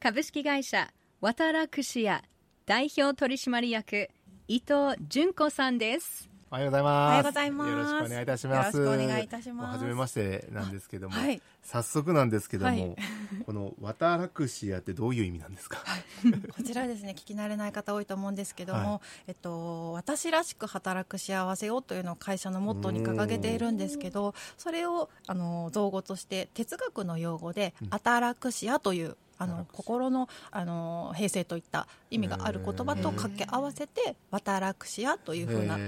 株式会社ワタラクシア代表取締役伊藤純子さんです。おはようございます。おはようございます。よろしくお願いいたします。よろしくお願いいたします。初めましてなんですけども、はい。早速なんですけども、はい。このワタラクシアってどういう意味なんですか？こちらですね聞き慣れない方多いと思うんですけども、はい。えっと、私らしく働く幸せをというのを会社のモットーに掲げているんですけどそれをあの造語として哲学の用語で「アタラクシア」というあの心のあの平静といった意味がある言葉と掛け合わせて「ワタラクシア」というふうな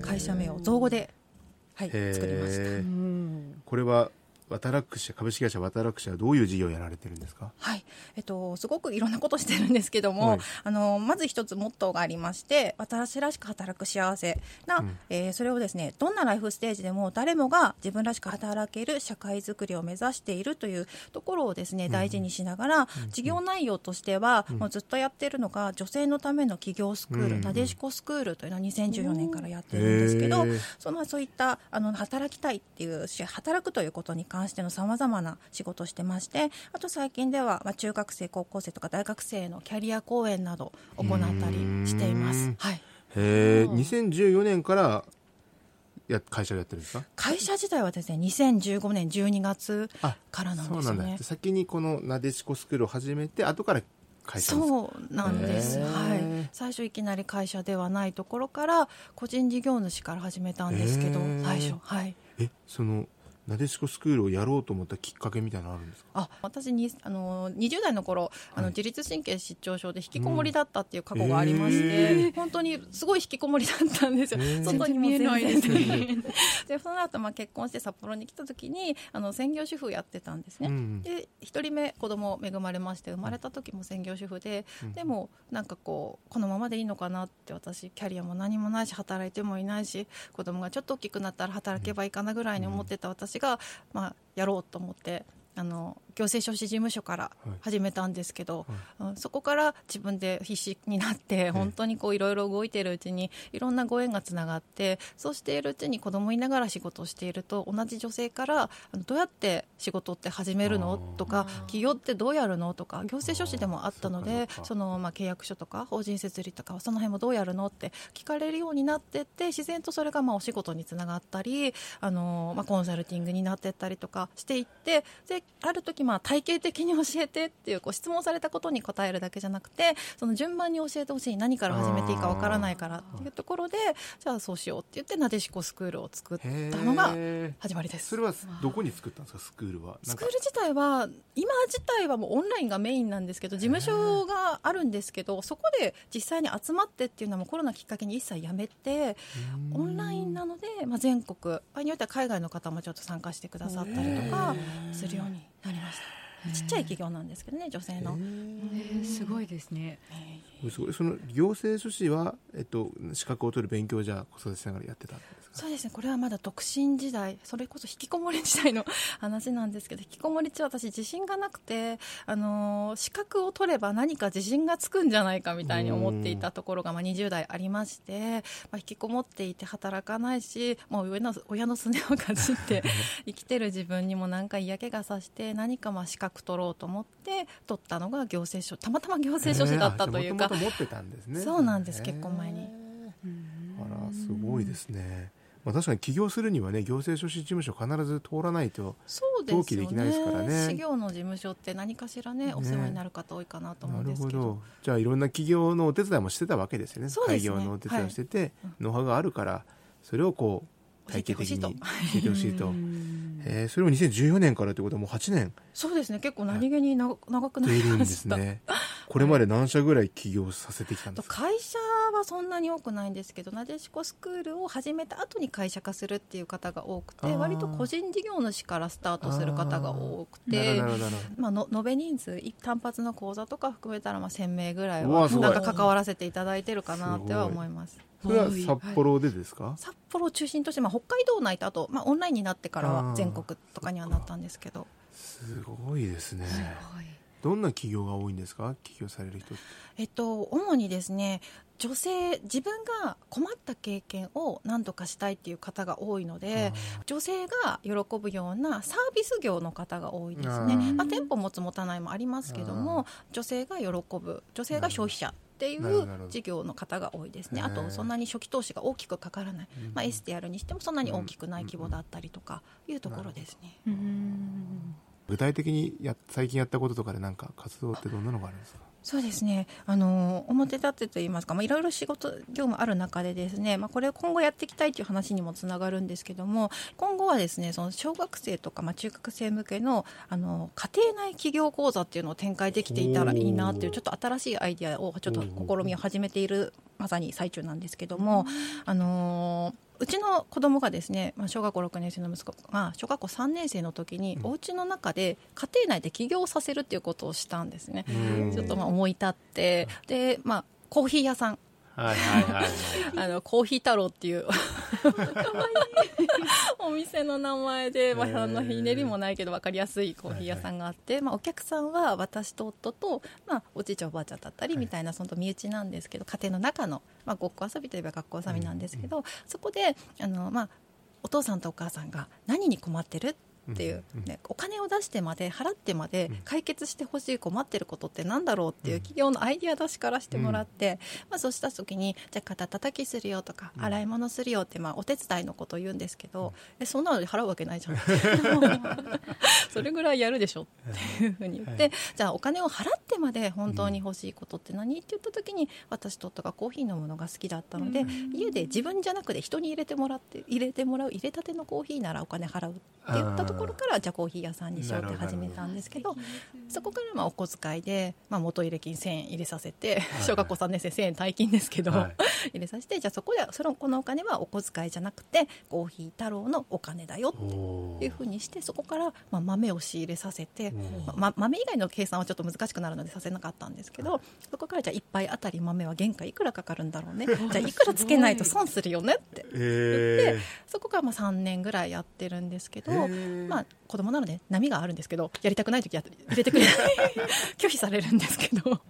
会社名を造語で、はい、作りました。これはワタラクシア株式会社ワタラクシアはどういう事業をやられてるんですか？はい、えっと、すごくいろんなことしてるんですけども、はい。あのまず一つモットーがありまして私らしく働く幸せな、うん。えーそれをですねどんなライフステージでも誰もが自分らしく働ける社会づくりを目指しているというところをですね大事にしながら、事業内容としては、もうずっとやってるのが女性のための企業スクール、うん。なでしこスクールというのを2014年からやってるんですけど、そのそういったあの働きたいっていうし働くということに関してのさまざまな仕事をしてましてあと最近では、まあ、中学生高校生とか大学生のキャリア講演など行ったりしていまうん。すはい、へえ、2014年からや会社をやってるんですか？会社自体はですね2015年12月あからなんですよね。先にこのなでしこスクールを始めて後から会社をそうなんです、はい、最初いきなり会社ではないところから個人事業主から始めたんですけど最初。はい。えそのなでしこスクールをやろうと思ったきっかけみたいなのあるんですか？あ私にあの20代の頃あのはい。自律神経失調症で引きこもりだったっていう過去がありまして、うん。本当にすごい引きこもりだったんですよ、へー。外に見えないですねでその後まあ結婚して札幌に来た時にあの専業主婦やってたんですね、うんで一人目子供恵まれまして生まれた時も専業主婦で、うん。でもなんかこうこのままでいいのかなって私キャリアも何もないし働いてもいないし子供がちょっと大きくなったら働けばいいかなぐらいに思ってた私が、まあ、やろうと思ってあの行政書士事務所から始めたんですけど、うんそこから自分で必死になって本当にこういろいろ動いているうちにいろんなご縁がつながってそうしているうちに子供いながら仕事をしていると同じ女性からどうやって仕事って始めるの？とか企業ってどうやるの？とか行政書士でもあったのでそのまあ契約書とか法人設立とかその辺もどうやるの？って聞かれるようになってって自然とそれがまあお仕事につながったりあの、まあ、コンサルティングになってったりとかしていってである時まあ体系的に教えてっていうこう質問されたことに答えるだけじゃなくてその順番に教えてほしい何から始めていいかわからないからっていうところでじゃあそうしようって言ってなでしこスクールを作ったのが始まりです。それはどこに作ったんですかスクールは？スクール自体は今自体はもうオンラインがメインなんですけど事務所があるんですけどそこで実際に集まってっていうのはもうコロナきっかけに一切やめてオンラインなので、まあ、全国場合によっては海外の方もちょっと参加してくださったりとかするようになりました。ちっちゃい企業なんですけどね女性の、すごいですね。すごいその行政書士は、えっと、資格を取る勉強をじゃあ子育てしながらやってたんですか？そうですね。これはまだ独身時代。それこそ引きこもり時代の話なんですけど引きこもり中私自信がなくて、あのー資格を取れば何か自信がつくんじゃないかみたいに思っていたところが、まあ、20代ありまして、まあ、引きこもっていて働かないしもう親の親のすねをかじって 生きてる自分にもなんか嫌気がさして何かまあ資格取ろうと思って取ったのが行政書たまたま行政書士だったというかもと持ってたんですね。そうなんです結婚前に。あらすごいですね、まあ、確かに起業するにはね行政書士事務所必ず通らないとそうですよね。登記できないですからね。事業の事務所って何かしらねお世話になる方多いかなと思うんですけど。ど。じゃあいろんな企業のお手伝いもしてたわけですよねそうですね。開業のお手伝いをしてて、はい。ノウハウがあるからそれをこう体系的に教えてほしいと。えー。それを2014年からということはもう8年そうですね。結構何気にな長くなり出るんでましたすねこれまで何社ぐらい起業させてきたんですか、会社はそんなに多くないんですけどなでしこスクールを始めた後に会社化するっていう方が多くて割と個人事業主からスタートする方が多くてまあ、の延べ人数単発の講座とか含めたらまあ1000名ぐらいはなんか関わらせていただいてるかなっては思います。それは札幌でですか、はい、札幌を中心として、まあ、北海道内とあと、まあ、オンラインになってからは全国とかにはなったんですけど。すごいですね。すごいどんな企業が多いんですか？起業される人えっと主にですね女性自分が困った経験を何とかしたいっていう方が多いので女性が喜ぶようなサービス業の方が多いですね。まあ、店舗持つ持たないもありますけども女性が喜ぶ女性が消費者っていう事業の方が多いですね。あとそんなに初期投資が大きくかからない、まあ、エステやるにしてもそんなに大きくない規模だったりとかいうところですね。具体的にや最近やったこととかで何か活動ってどんなのがあるんですか？そうですね。あの表立ってといいますか、まあ、いろいろ仕事業務ある中でですね、まあ、これを今後やっていきたいという話にもつながるんですけども今後はですねその小学生とか、まあ、中学生向けのあの家庭内企業講座っていうのを展開できていたらいいなっていうちょっと新しいアイディアをちょっと試みを始めているまさに最中なんですけども、あのーうちの子供がですね、まあ、小学校6年生の息子が小学校3年生の時に、お家の中で家庭内で起業させるっていうことをしたんですね。ちょっとまあ思い立ってで、まあ、コーヒー屋さんはいはいはい、あのコーヒー太郎っていう お店の名前で、まあ、何のひねりもないけど分かりやすいコーヒー屋さんがあって、まあ、お客さんは私と夫と、まあ、おじいちゃんおばあちゃんだったりみたいなその身内なんですけど家庭の中の、まあ、ごっこ遊びといえば学校遊びなんですけど、そこであの、まあ、お父さんとお母さんが何に困ってるってっていう、ね、お金を出してまで払ってまで解決してほしい困ってることってなんだろうっていう企業のアイディア出しからしてもらって、まあ、そうした時にじゃあ肩たたきするよとか洗い物するよって、まあ、お手伝いのことを言うんですけど、えそんなので払うわけないじゃん。それぐらいやるでしょっていうふうに言って、じゃあお金を払ってまで本当に欲しいことって何？って言った時に私と夫がコーヒー飲むのが好きだったので、家で自分じゃなくて人に入れてもらって入れてもらう入れたてのコーヒーならお金払うって言ったところからじゃあコーヒー屋さんにしようって始めたんですけどそこからまあお小遣いで、まあ、元入れ金1000円入れさせて、小学校3年生1000円大金ですけど、はい、入れさせてじゃあそこでそのこのお金はお小遣いじゃなくてコーヒー太郎のお金だよっていうふうにしてそこからまあ豆を仕入れさせて、ま、豆以外の計算はちょっと難しくなるのでさせなかったんですけどそこからじゃあ1杯あたり豆は原価いくらかかるんだろうね。じゃあいくらつけないと損するよねって言ってそこからまあ3年ぐらいやってるんですけど、まあ、子供なので波があるんですけどやりたくない時は入れてくれない 拒否されるんですけど。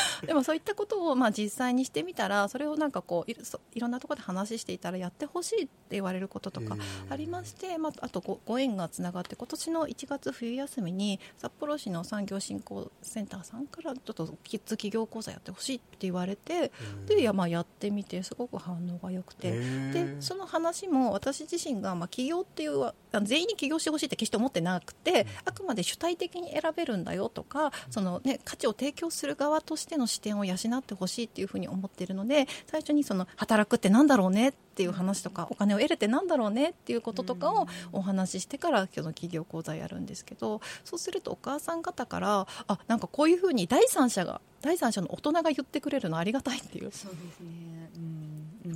でもそういったことをまあ実際にしてみたらそれをなんかこういいろんなところで話していたらやってほしいって言われることとかありまして、まあ、あとごご縁がつながって今年の1月冬休みに札幌市の産業振興センターさんからちょっとキッズ企業講座やってほしいって言われてでや,、まあ、やってみてすごく反応が良くて。でその話も私自身がまあ起業っていう全員に起業してほしいって決して思ってなくてあくまで主体的に選べるんだよとかその、ね、価値を提供する側としてしての視点を養ってほしいっていうふうに思っているので最初にその働くってなんだろうねっていう話とかお金を得るってなんだろうねっていうこととかをお話ししてから今日の企業講座やるんですけどそうするとお母さん方からあなんかこういうふうに第三者が第三者の大人が言ってくれるのありがたいっていう。そうですね、うん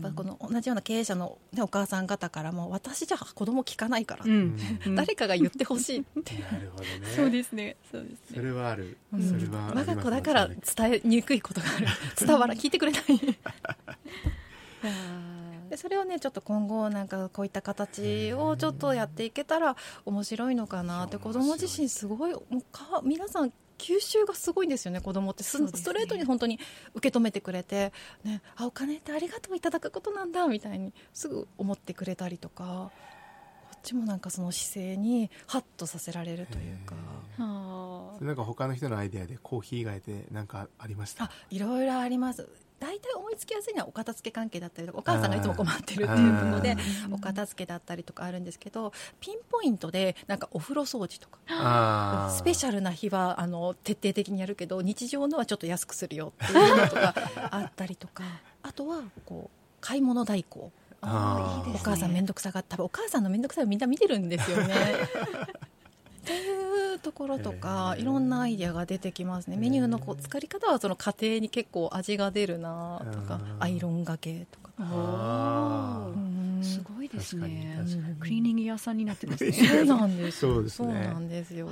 やっぱこの同じような経営者の、ね、お母さん方からも私じゃ子供聞かないから、うん、誰かが言ってほしいって。なるほどね。そうですね。そうですね。それはある、うん、それは我が子だから伝えにくいことがある。伝わら聞いてくれない。でそれをねちょっと今後なんかこういった形をちょっとやっていけたら面白いのかなって子供自身すごいもうか皆さん吸収がすごいんですよね子供って。ス,、ね、ストレートに本当に受け止めてくれて、ね、あお金ってありがとういただくことなんだみたいにすぐ思ってくれたりとかこっちもなんかその姿勢にハッとさせられるというか。なんか他の人のアイデアでコーヒー以外で何かありました？いろいろあります大体思いつきやすいのはお片付け関係だったりとかお母さんがいつも困ってるっていうところでお片付けだったりとかあるんですけどピンポイントでなんかお風呂掃除とかスペシャルな日はあの徹底的にやるけど日常のはちょっと安くするよっていうのとかあったりとか あとはこう買い物代行。お母さん面倒くさがったお母さんの面倒くさいをみんな見てるんですよね。っていういうところとかいろんなアイデアが出てきますね。メニューのこう作り方はその家庭に結構味が出るなとかうんアイロンがけとか。すごいですねクリーニング屋さんになってますねそうなん。ですそうですねそうなんですよ。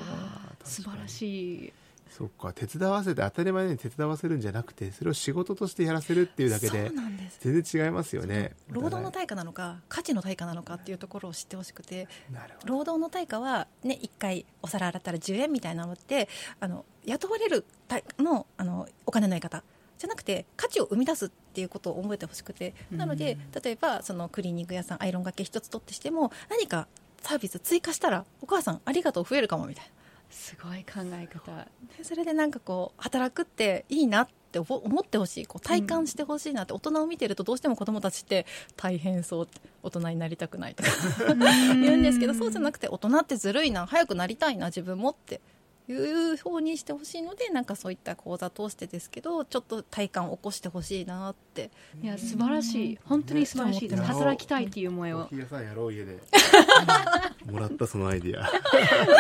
素晴らしいそっか。手伝わせて当たり前に手伝わせるんじゃなくてそれを仕事としてやらせるっていうだけでそうなんです。全然違いますよね。労働の対価なのか価値の対価なのかっていうところを知ってほしくてなるほど。労働の対価は、ね、1回お皿洗ったら10円みたいなのってあの雇われる対のあのお金のやり方じゃなくて価値を生み出すっていうことを覚えてほしくてなので例えばそのクリーニング屋さんアイロンがけ一つ取ってしても何かサービス追加したらお母さんありがとう増えるかもみたいなすごい考え方。でそれでなんかこう働くっていいなって思思ってほしいこう体感してほしいなって、大人を見てるとどうしても子供たちって大変そう大人になりたくないとか 言うんですけどそうじゃなくて大人ってずるいな早くなりたいな自分もっていう方にしてほしいのでなんかそういった講座通してですけどちょっと体感を起こしてほしいなって。いや素晴らしい。本当に素晴らしいです。ね働きたいっていう思いを。コーヒー屋さんやろう家でもらったそのアイディア。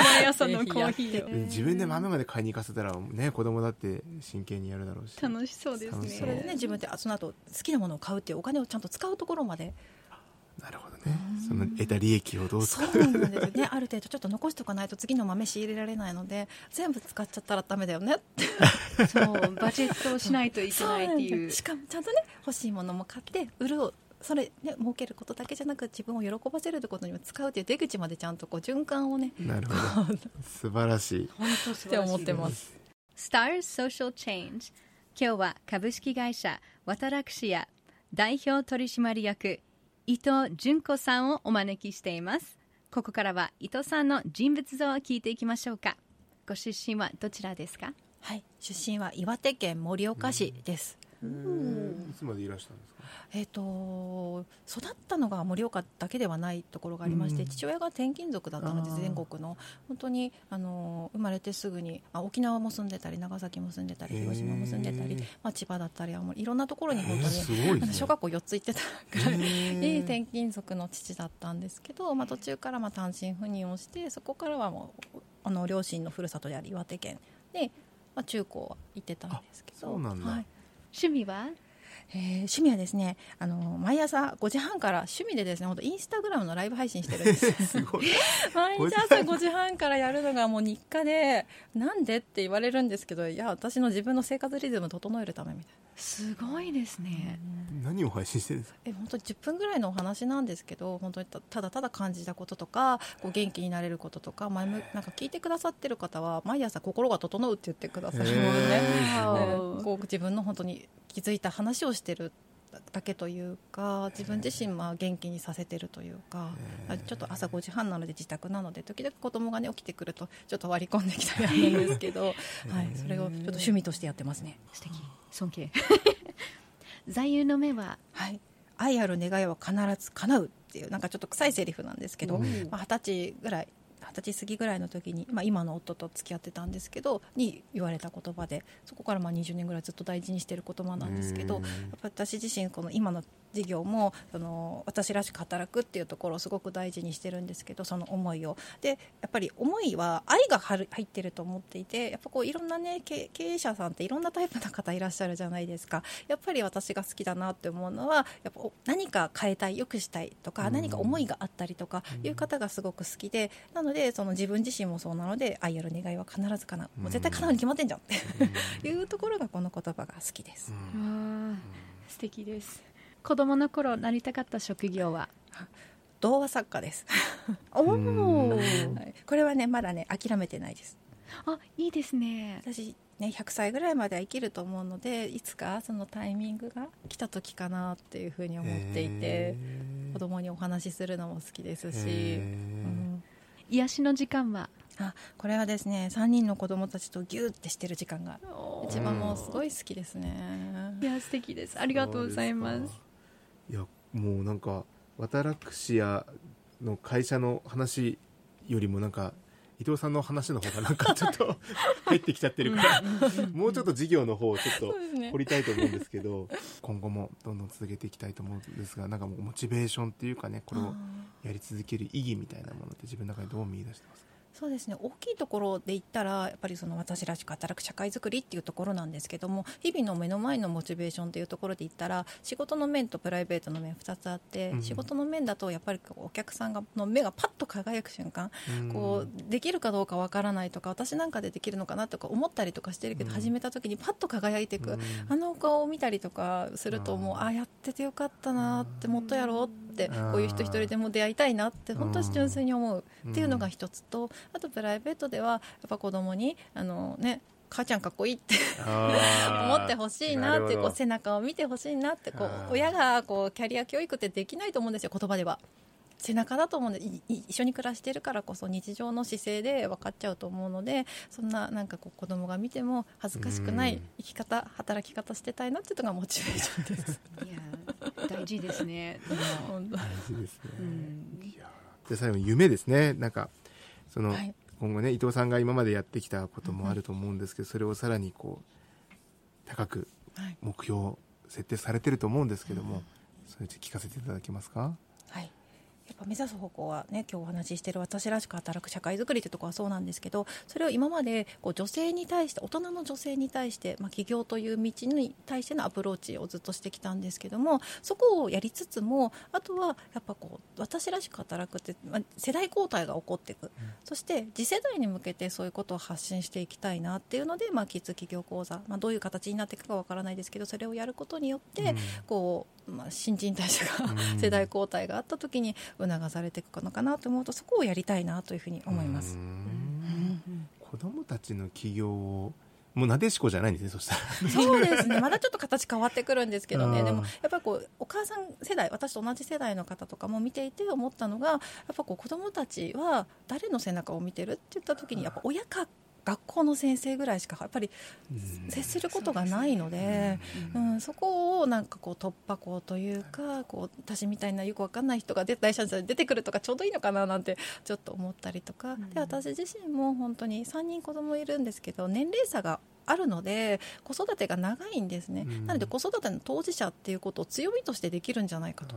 毎朝のコーヒー自分で豆まで買いに行かせたらね子供だって真剣にやるだろうし。楽しそうです楽しそれでね自分であその後好きなものを買うっていうお金をちゃんと使うところまでねその得た利益をどう使そううなんですよね。ある程度ちょっと残しておかないと次の豆仕入れられないので全部使っちゃったらダメだよねって。そうバジェットをしないといけないっていう。しかもちゃんとね欲しいものも買って売るをそれね儲けることだけじゃなく自分を喜ばせるってことにも使うっていう出口までちゃんとこう循環をね。なるほど。素晴らしい。本当素って思ってます。Stars Social Change 今日は株式会社ワタラクシア代表取締役伊藤純子さんをお招きしています。ここからは伊藤さんの人物像を聞いていきましょうか。ご出身はどちらですか？はい出身は岩手県盛岡市です、へーいつまでいらしたんですか？えっ、と育ったのが盛岡だけではないところがありまして、うん。父親が転勤族だったので全国の。本当にあの生まれてすぐに、まあ、沖縄も住んでたり長崎も住んでたり広島も住んでたり、まあ、千葉だったりいろんなところに本当に、ね。小学校4つ行ってたぐらいへー。で転勤族の父だったんですけど、まあ、途中からまあ単身赴任をしてそこからはもうあの両親のふるさとである岩手県で、まあ、中高は行ってたんですけど。あそうなんだ。はい趣味はえー趣味はですねあの毎朝5時半から趣味でですね本当インスタグラムのライブ配信してるんです。すごい。毎日朝5時半からやるのがもう日課でなんでって言われるんですけどいや私の自分の生活リズム整えるためみたいすごいですね。何を配信してるんですか？なえ本当に10分ぐらいのお話なんですけど本当にたただただ感じたこととかこう元気になれることとか前向なんか聞いてくださってる方は毎朝心が整うって言ってくださるのでね。こう自分の本当に気づいた話をしてるだけというか自分自身ま元気にさせてるというかあちょっと朝5時半なので自宅なので時々子供がね起きてくるとちょっと割り込んできたりあるんですけど、はい、それをちょっと趣味としてやってますね。素敵。尊敬。座右の目は？はい。愛ある願いは必ず叶うっていうなんかちょっと臭いセリフなんですけどうん。まあ二十、歳ぐらい二十歳過ぎぐらいの時に、まあ、今の夫と付き合ってたんですけどに言われた言葉でそこからまあ20年ぐらいずっと大事にしてる言葉なんですけどうん。やっぱ私自身この今の事業もその私らしく働くっていうところをすごく大事にしてるんですけどその思いを。でやっぱり思いは愛が入ってると思っていてやっぱこういろんなね経経営者さんっていろんなタイプの方いらっしゃるじゃないですか。やっぱり私が好きだなって思うのはやっぱお何か変えたい良くしたいとか、うん。何か思いがあったりとかいう方がすごく好きでなのでその自分自身もそうなので愛ある願いは必ず叶う。もう絶対叶うに決まってんじゃんって。いうところがこの言葉が好きです。わあ素敵です。子供の頃なりたかった職業は？童話作家です、おおうん。はい。これはねまだね諦めてないです。あいいですね。私ね100歳ぐらいまでは生きると思うのでいつかそのタイミングが来た時かなっていうふうに思っていて子供にお話しするのも好きですし、うん癒しの時間は？あこれはですね3人の子供たちとギューってしてる時間が一番もうすごい好きですね。いや素敵です。ありがとうございます。いやもうなんかワタラクシアの会社の話よりもなんか伊藤さんの話の方がなんかちょっと 入ってきちゃってるからもうちょっと事業の方をちょっと掘りたいと思うんですけど 今後もどんどん続けていきたいと思うんですがなんかもうモチベーションっていうかねこれをやり続ける意義みたいなものって自分の中でどう見出してますか？そうですね。大きいところで言ったらやっぱりその私らしく働く社会づくりっていうところなんですけども日々の目の前のモチベーションというところで言ったら仕事の面とプライベートの面2つあって、うん。仕事の面だとやっぱりお客さんがの目がパッと輝く瞬間こうできるかどうかわからないとか私なんかでできるのかなとか思ったりとかしてるけど、うん。始めた時にパッと輝いていく、うん。あの顔を見たりとかするともうあーあやっててよかったなってもっとやろうってこういう人一人でも出会いたいなって本当に純粋に思うっていうのが一つとあとプライベートではやっぱ子供にあのね母ちゃんかっこいいって 思ってほしいなってこう背中を見てほしいなってこう親がこうキャリア教育ってできないと思うんですよ言葉では。背中だと思うんでいい一緒に暮らしてるからこそ日常の姿勢で分かっちゃうと思うのでそんななんかこう子供が見ても恥ずかしくない生き方働き方してたいなっていうのがモチベーションです。いや大事ですね。大事ですね、うん。いやで最後に夢ですね。なんかその、はい。今後ね伊藤さんが今までやってきたこともあると思うんですけど、それをさらにこう高くはい。目標設定されてると思うんですけども、それで聞かせていただけますか？はいやっぱ目指す方向はね今日お話ししている私らしく働く社会づくりというところはそうなんですけどそれを今までこう女性に対して大人の女性に対して、まあ、起業という道に対してのアプローチをずっとしてきたんですけどもそこをやりつつもあとはやっぱこう私らしく働くって、まあ、世代交代が起こっていく、そして次世代に向けてそういうことを発信していきたいなっていうので、まあ、キッズ企業講座、まあ、どういう形になっていくかわからないですけどそれをやることによって、うん。こうまあ、新陳代謝が、うん。世代交代があった時に促されていくのかなと思うとそこをやりたいなというふうに思います。う。ん。子供たちの起業をもうなでしこじゃないんですねそしたら。そうですね。まだちょっと形変わってくるんですけどね。でもやっぱりこうお母さん世代私と同じ世代の方とかも見ていて思ったのがやっぱこう子供たちは誰の背中を見てるって言った時にやっぱ親か学校の先生ぐらいしかやっぱり接することがないので。うん、そこをなんかこう突破口というかこう私みたいなよくわかんない人が出大社で出てくるとかちょうどいいのかななんてちょっと思ったりとか、で私自身も本当に3人子供いるんですけど年齢差があるので子育てが長いんですね、うん。なので子育ての当事者っていうことを強みとしてできるんじゃないかと、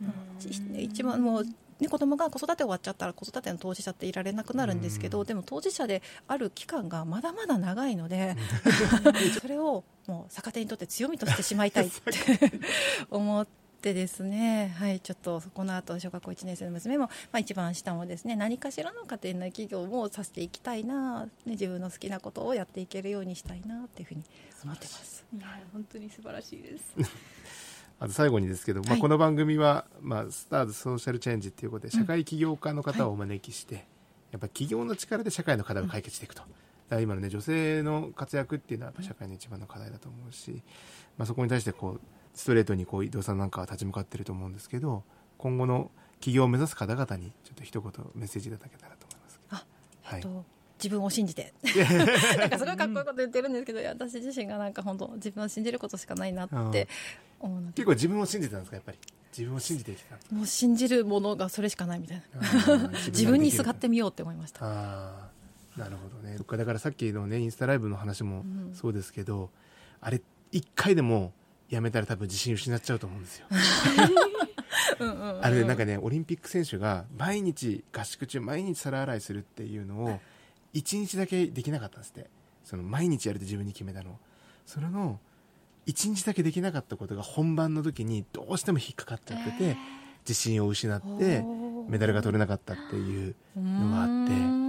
うん。一番もうね、子供が子育て終わっちゃったら子育ての当事者っていられなくなるんですけど、うん。でも当事者である期間がまだまだ長いので、それをもう逆手にとって強みとしてしまいたいって 思ってですね、はい、ちょっとこの後小学校1年生の娘も、まあ、一番下もですね何かしらの家庭内企業もさせていきたいな、ね、自分の好きなことをやっていけるようにしたいなっていうふうに思ってます。いや本当に素晴らしいですあと最後にですけど、まあ、はい。この番組は、まあ、スターズソーシャルチェンジっていうことで社会起業家の方をお招きして、やっぱ起業の力で社会の課題を解決していくと、今のね女性の活躍っていうのはやっぱ社会の一番の課題だと思うし、まあ、そこに対してこうストレートにこう伊藤さんなんかは立ち向かってると思うんですけど今後の起業を目指す方々にちょっと一言メッセージいただけたらと思います。あはいえっと自分を信じて。なんかすごいかっこいいこと言ってるんですけど私自身がなんか本当自分を信じることしかないなって思うので。結構自分を信じてたんですかやっぱり？自分を信じてきた。もう信じるものがそれしかないみたいな。自分にすがってみようって思いました。ああなるほどね。だからさっきのねインスタライブの話もうん。そうですけど、あれ一回でもやめたら多分自信失っちゃうと思うんですよ、うんうんうん。あれねなんかねオリンピック選手が毎日合宿中毎日皿洗いするっていうのを1日だけできなかったんですって。その毎日やるって自分に決めたの。それの1日だけできなかったことが本番の時にどうしても引っかかっちゃってて、自信を失ってメダルが取れなかったっていうのがあって。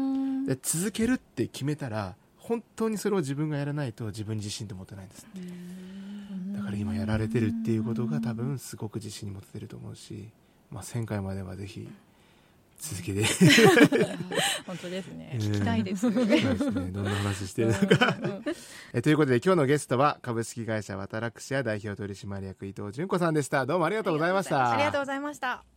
で続けるって決めたら本当にそれを自分がやらないと自分に自信って持てないんですだから今やられてるっていうことが多分すごく自信に持ててると思うし、まあ、1000回まではぜひ続けて。本当ですね。聞きたいです。そうですね。どんな話してるのか。えということで今日のゲストは株式会社ワタラクシア代表取締役伊藤純子さんでした。どうもありがとうございました。ありがとうございました